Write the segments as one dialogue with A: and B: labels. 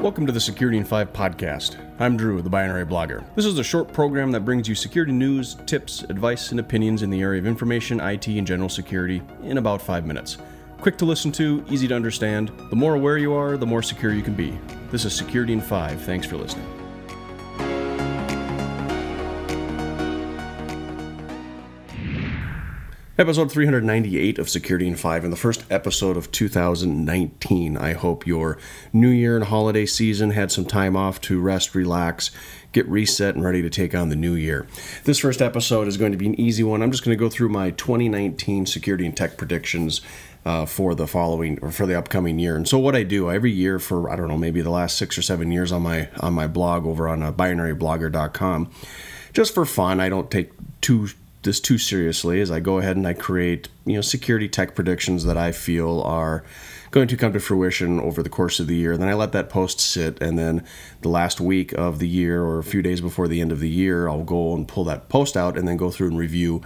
A: Welcome to the Security in 5 podcast. I'm Drew, the binary blogger. This is a short program that brings you security news, tips, advice, and opinions in the area of information, IT, and general security in about five minutes. Quick to listen to, easy to understand. The more aware you are, the more secure you can be. This is Security in 5. Thanks for listening. Episode 398 of Security in 5 and the first episode of 2019. I hope your new year and holiday season had some time off to rest, relax, get reset, and ready to take on the new year. This first episode is going to be an easy one. I'm just going to go through my 2019 security and tech predictions uh, for the following or for the upcoming year. And so what I do every year for I don't know maybe the last six or seven years on my on my blog over on uh, binaryblogger.com, just for fun. I don't take too this too seriously as I go ahead and I create you know security tech predictions that I feel are going to come to fruition over the course of the year. Then I let that post sit, and then the last week of the year or a few days before the end of the year, I'll go and pull that post out and then go through and review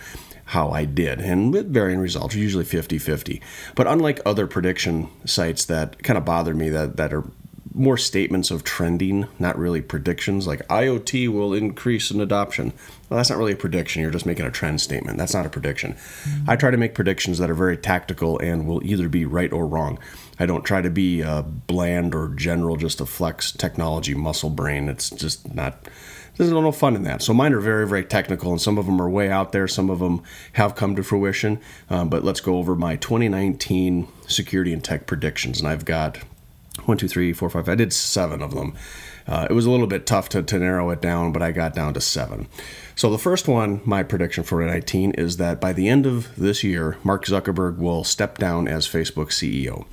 A: how I did. And with varying results, usually 50 50. But unlike other prediction sites that kind of bother me that, that are more statements of trending, not really predictions. Like IoT will increase in adoption. Well, that's not really a prediction. You're just making a trend statement. That's not a prediction. Mm-hmm. I try to make predictions that are very tactical and will either be right or wrong. I don't try to be uh, bland or general, just to flex technology muscle brain. It's just not. There's no fun in that. So mine are very, very technical, and some of them are way out there. Some of them have come to fruition. Um, but let's go over my 2019 security and tech predictions, and I've got one, two, three, four, five. I did seven of them. Uh, it was a little bit tough to, to narrow it down, but I got down to seven. So the first one, my prediction for 2019 is that by the end of this year, Mark Zuckerberg will step down as Facebook CEO.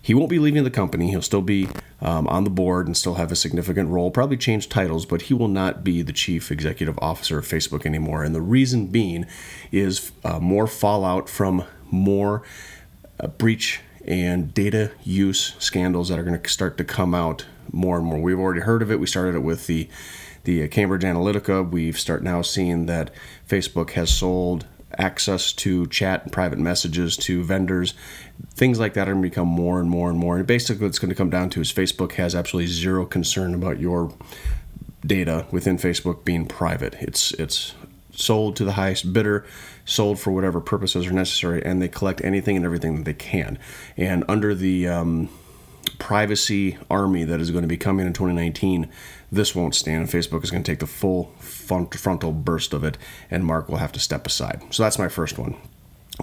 A: He won't be leaving the company. He'll still be um, on the board and still have a significant role, probably change titles, but he will not be the chief executive officer of Facebook anymore. And the reason being is uh, more fallout from more uh, breach and data use scandals that are going to start to come out more and more. We've already heard of it. We started it with the the uh, Cambridge Analytica. We've start now seeing that Facebook has sold access to chat and private messages to vendors. Things like that are going to become more and more and more. And basically, what's going to come down to is Facebook has absolutely zero concern about your data within Facebook being private. It's it's sold to the highest bidder, sold for whatever purposes are necessary, and they collect anything and everything that they can. And under the um, privacy army that is going to be coming in 2019, this won't stand. Facebook is going to take the full frontal burst of it, and Mark will have to step aside. So that's my first one.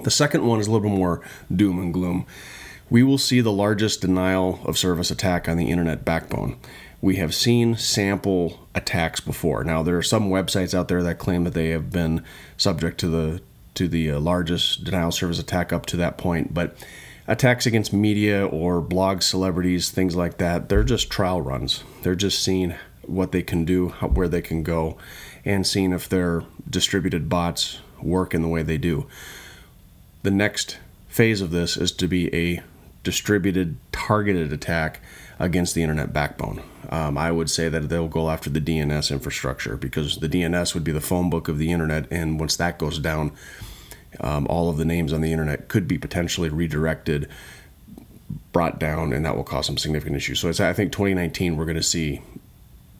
A: The second one is a little bit more doom and gloom. We will see the largest denial of service attack on the internet backbone we have seen sample attacks before. Now there are some websites out there that claim that they have been subject to the to the uh, largest denial service attack up to that point, but attacks against media or blog celebrities, things like that, they're just trial runs. They're just seeing what they can do, where they can go, and seeing if their distributed bots work in the way they do. The next phase of this is to be a distributed, targeted attack against the internet backbone. Um, I would say that they'll go after the DNS infrastructure because the DNS would be the phone book of the internet, and once that goes down, um, all of the names on the internet could be potentially redirected, brought down, and that will cause some significant issues. So I think 2019 we're going to see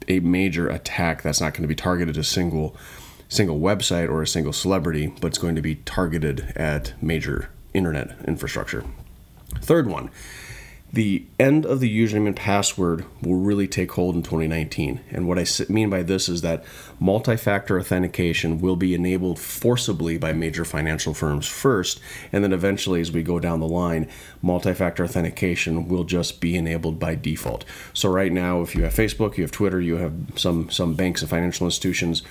A: a major attack that's not going to be targeted to single single website or a single celebrity, but it's going to be targeted at major internet infrastructure. Third one the end of the username and password will really take hold in 2019. And what I mean by this is that multi factor authentication will be enabled forcibly by major financial firms first, and then eventually, as we go down the line, multi factor authentication will just be enabled by default. So, right now, if you have Facebook, you have Twitter, you have some, some banks and financial institutions,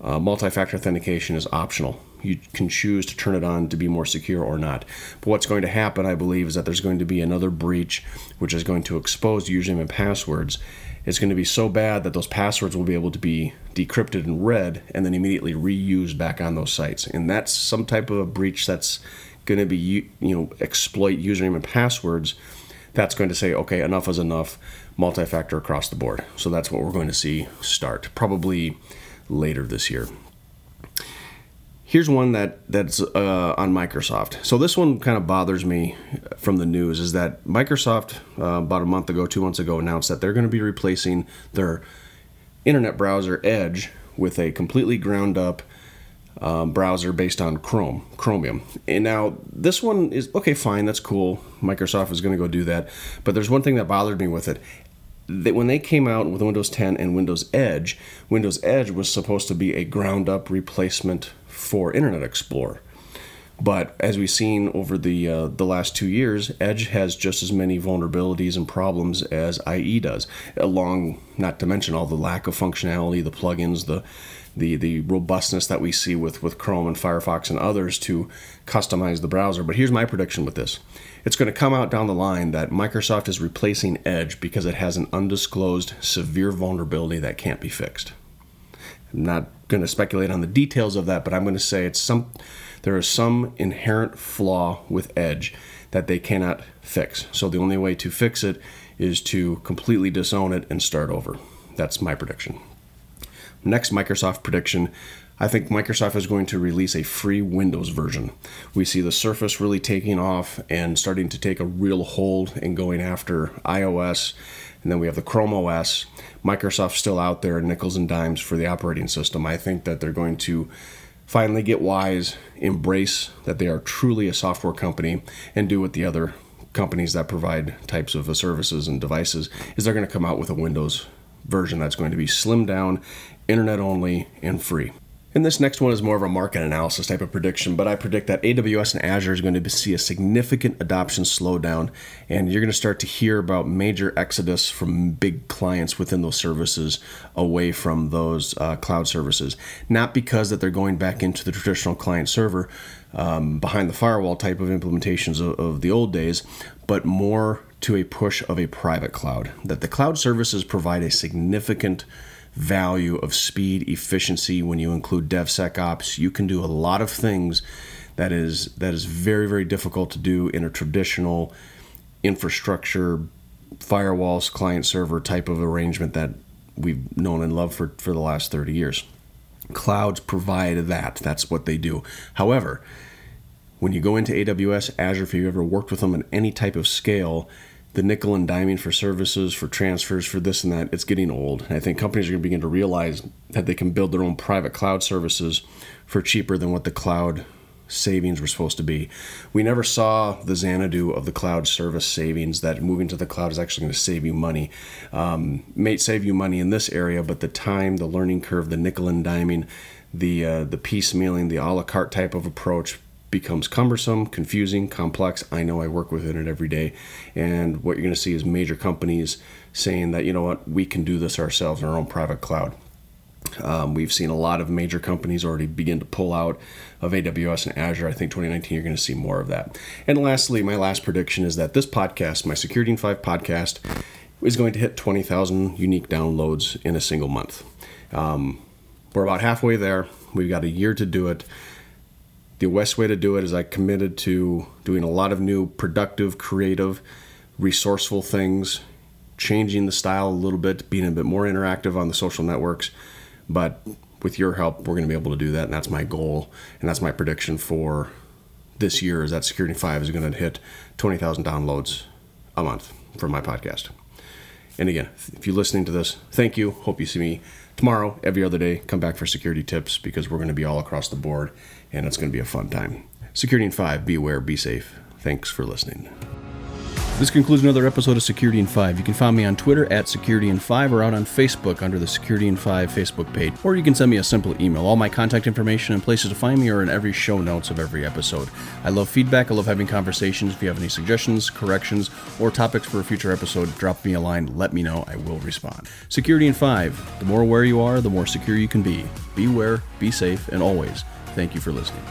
A: uh, multi factor authentication is optional you can choose to turn it on to be more secure or not. But what's going to happen, I believe, is that there's going to be another breach which is going to expose username and passwords. It's going to be so bad that those passwords will be able to be decrypted and read and then immediately reused back on those sites. And that's some type of a breach that's going to be, you know, exploit username and passwords. That's going to say, okay, enough is enough, multi factor across the board. So that's what we're going to see start probably later this year Here's one that that's uh, on Microsoft. So this one kind of bothers me from the news is that Microsoft uh, about a month ago, two months ago, announced that they're going to be replacing their internet browser Edge with a completely ground up um, browser based on Chrome, Chromium. And now this one is okay, fine, that's cool. Microsoft is going to go do that. But there's one thing that bothered me with it that when they came out with Windows 10 and Windows Edge, Windows Edge was supposed to be a ground up replacement for Internet Explorer. But as we've seen over the uh, the last two years, Edge has just as many vulnerabilities and problems as IE does. Along, not to mention all the lack of functionality, the plugins, the the the robustness that we see with with Chrome and Firefox and others to customize the browser. But here's my prediction with this: it's going to come out down the line that Microsoft is replacing Edge because it has an undisclosed severe vulnerability that can't be fixed. I'm not going to speculate on the details of that, but I'm going to say it's some there is some inherent flaw with Edge that they cannot fix. So the only way to fix it is to completely disown it and start over. That's my prediction. Next Microsoft prediction I think Microsoft is going to release a free Windows version. We see the Surface really taking off and starting to take a real hold and going after iOS and then we have the Chrome OS. Microsoft's still out there, nickels and dimes for the operating system. I think that they're going to finally get wise, embrace that they are truly a software company, and do what the other companies that provide types of services and devices is they're going to come out with a Windows version that's going to be slimmed down, internet only, and free. And this next one is more of a market analysis type of prediction, but I predict that AWS and Azure is going to see a significant adoption slowdown, and you're going to start to hear about major exodus from big clients within those services away from those uh, cloud services. Not because that they're going back into the traditional client server um, behind the firewall type of implementations of, of the old days, but more to a push of a private cloud. That the cloud services provide a significant value of speed, efficiency when you include DevSecOps. You can do a lot of things that is that is very very difficult to do in a traditional infrastructure firewalls client server type of arrangement that we've known and loved for, for the last 30 years. Clouds provide that. That's what they do. However, when you go into AWS, Azure, if you've ever worked with them in any type of scale, the nickel and diming for services, for transfers, for this and that, it's getting old. And I think companies are going to begin to realize that they can build their own private cloud services for cheaper than what the cloud savings were supposed to be. We never saw the Xanadu of the cloud service savings that moving to the cloud is actually going to save you money. Um, may save you money in this area, but the time, the learning curve, the nickel and diming, the uh, the piecemealing, the a la carte type of approach becomes cumbersome, confusing, complex. I know I work within it every day. And what you're going to see is major companies saying that, you know what, we can do this ourselves in our own private cloud. Um, we've seen a lot of major companies already begin to pull out of AWS and Azure. I think 2019 you're going to see more of that. And lastly, my last prediction is that this podcast, my Security in 5 podcast, is going to hit 20,000 unique downloads in a single month. Um, we're about halfway there. We've got a year to do it the best way to do it is I committed to doing a lot of new productive, creative, resourceful things, changing the style a little bit, being a bit more interactive on the social networks. But with your help, we're going to be able to do that, and that's my goal, and that's my prediction for this year. Is that Security Five is going to hit twenty thousand downloads a month for my podcast. And again, if you're listening to this, thank you. Hope you see me tomorrow, every other day. Come back for security tips because we're going to be all across the board and it's going to be a fun time. Security in 5, be aware, be safe. Thanks for listening. This concludes another episode of Security in 5. You can find me on Twitter at Security in 5 or out on Facebook under the Security in 5 Facebook page. Or you can send me a simple email. All my contact information and places to find me are in every show notes of every episode. I love feedback. I love having conversations. If you have any suggestions, corrections, or topics for a future episode, drop me a line. Let me know. I will respond. Security in 5. The more aware you are, the more secure you can be. Beware, be safe, and always thank you for listening.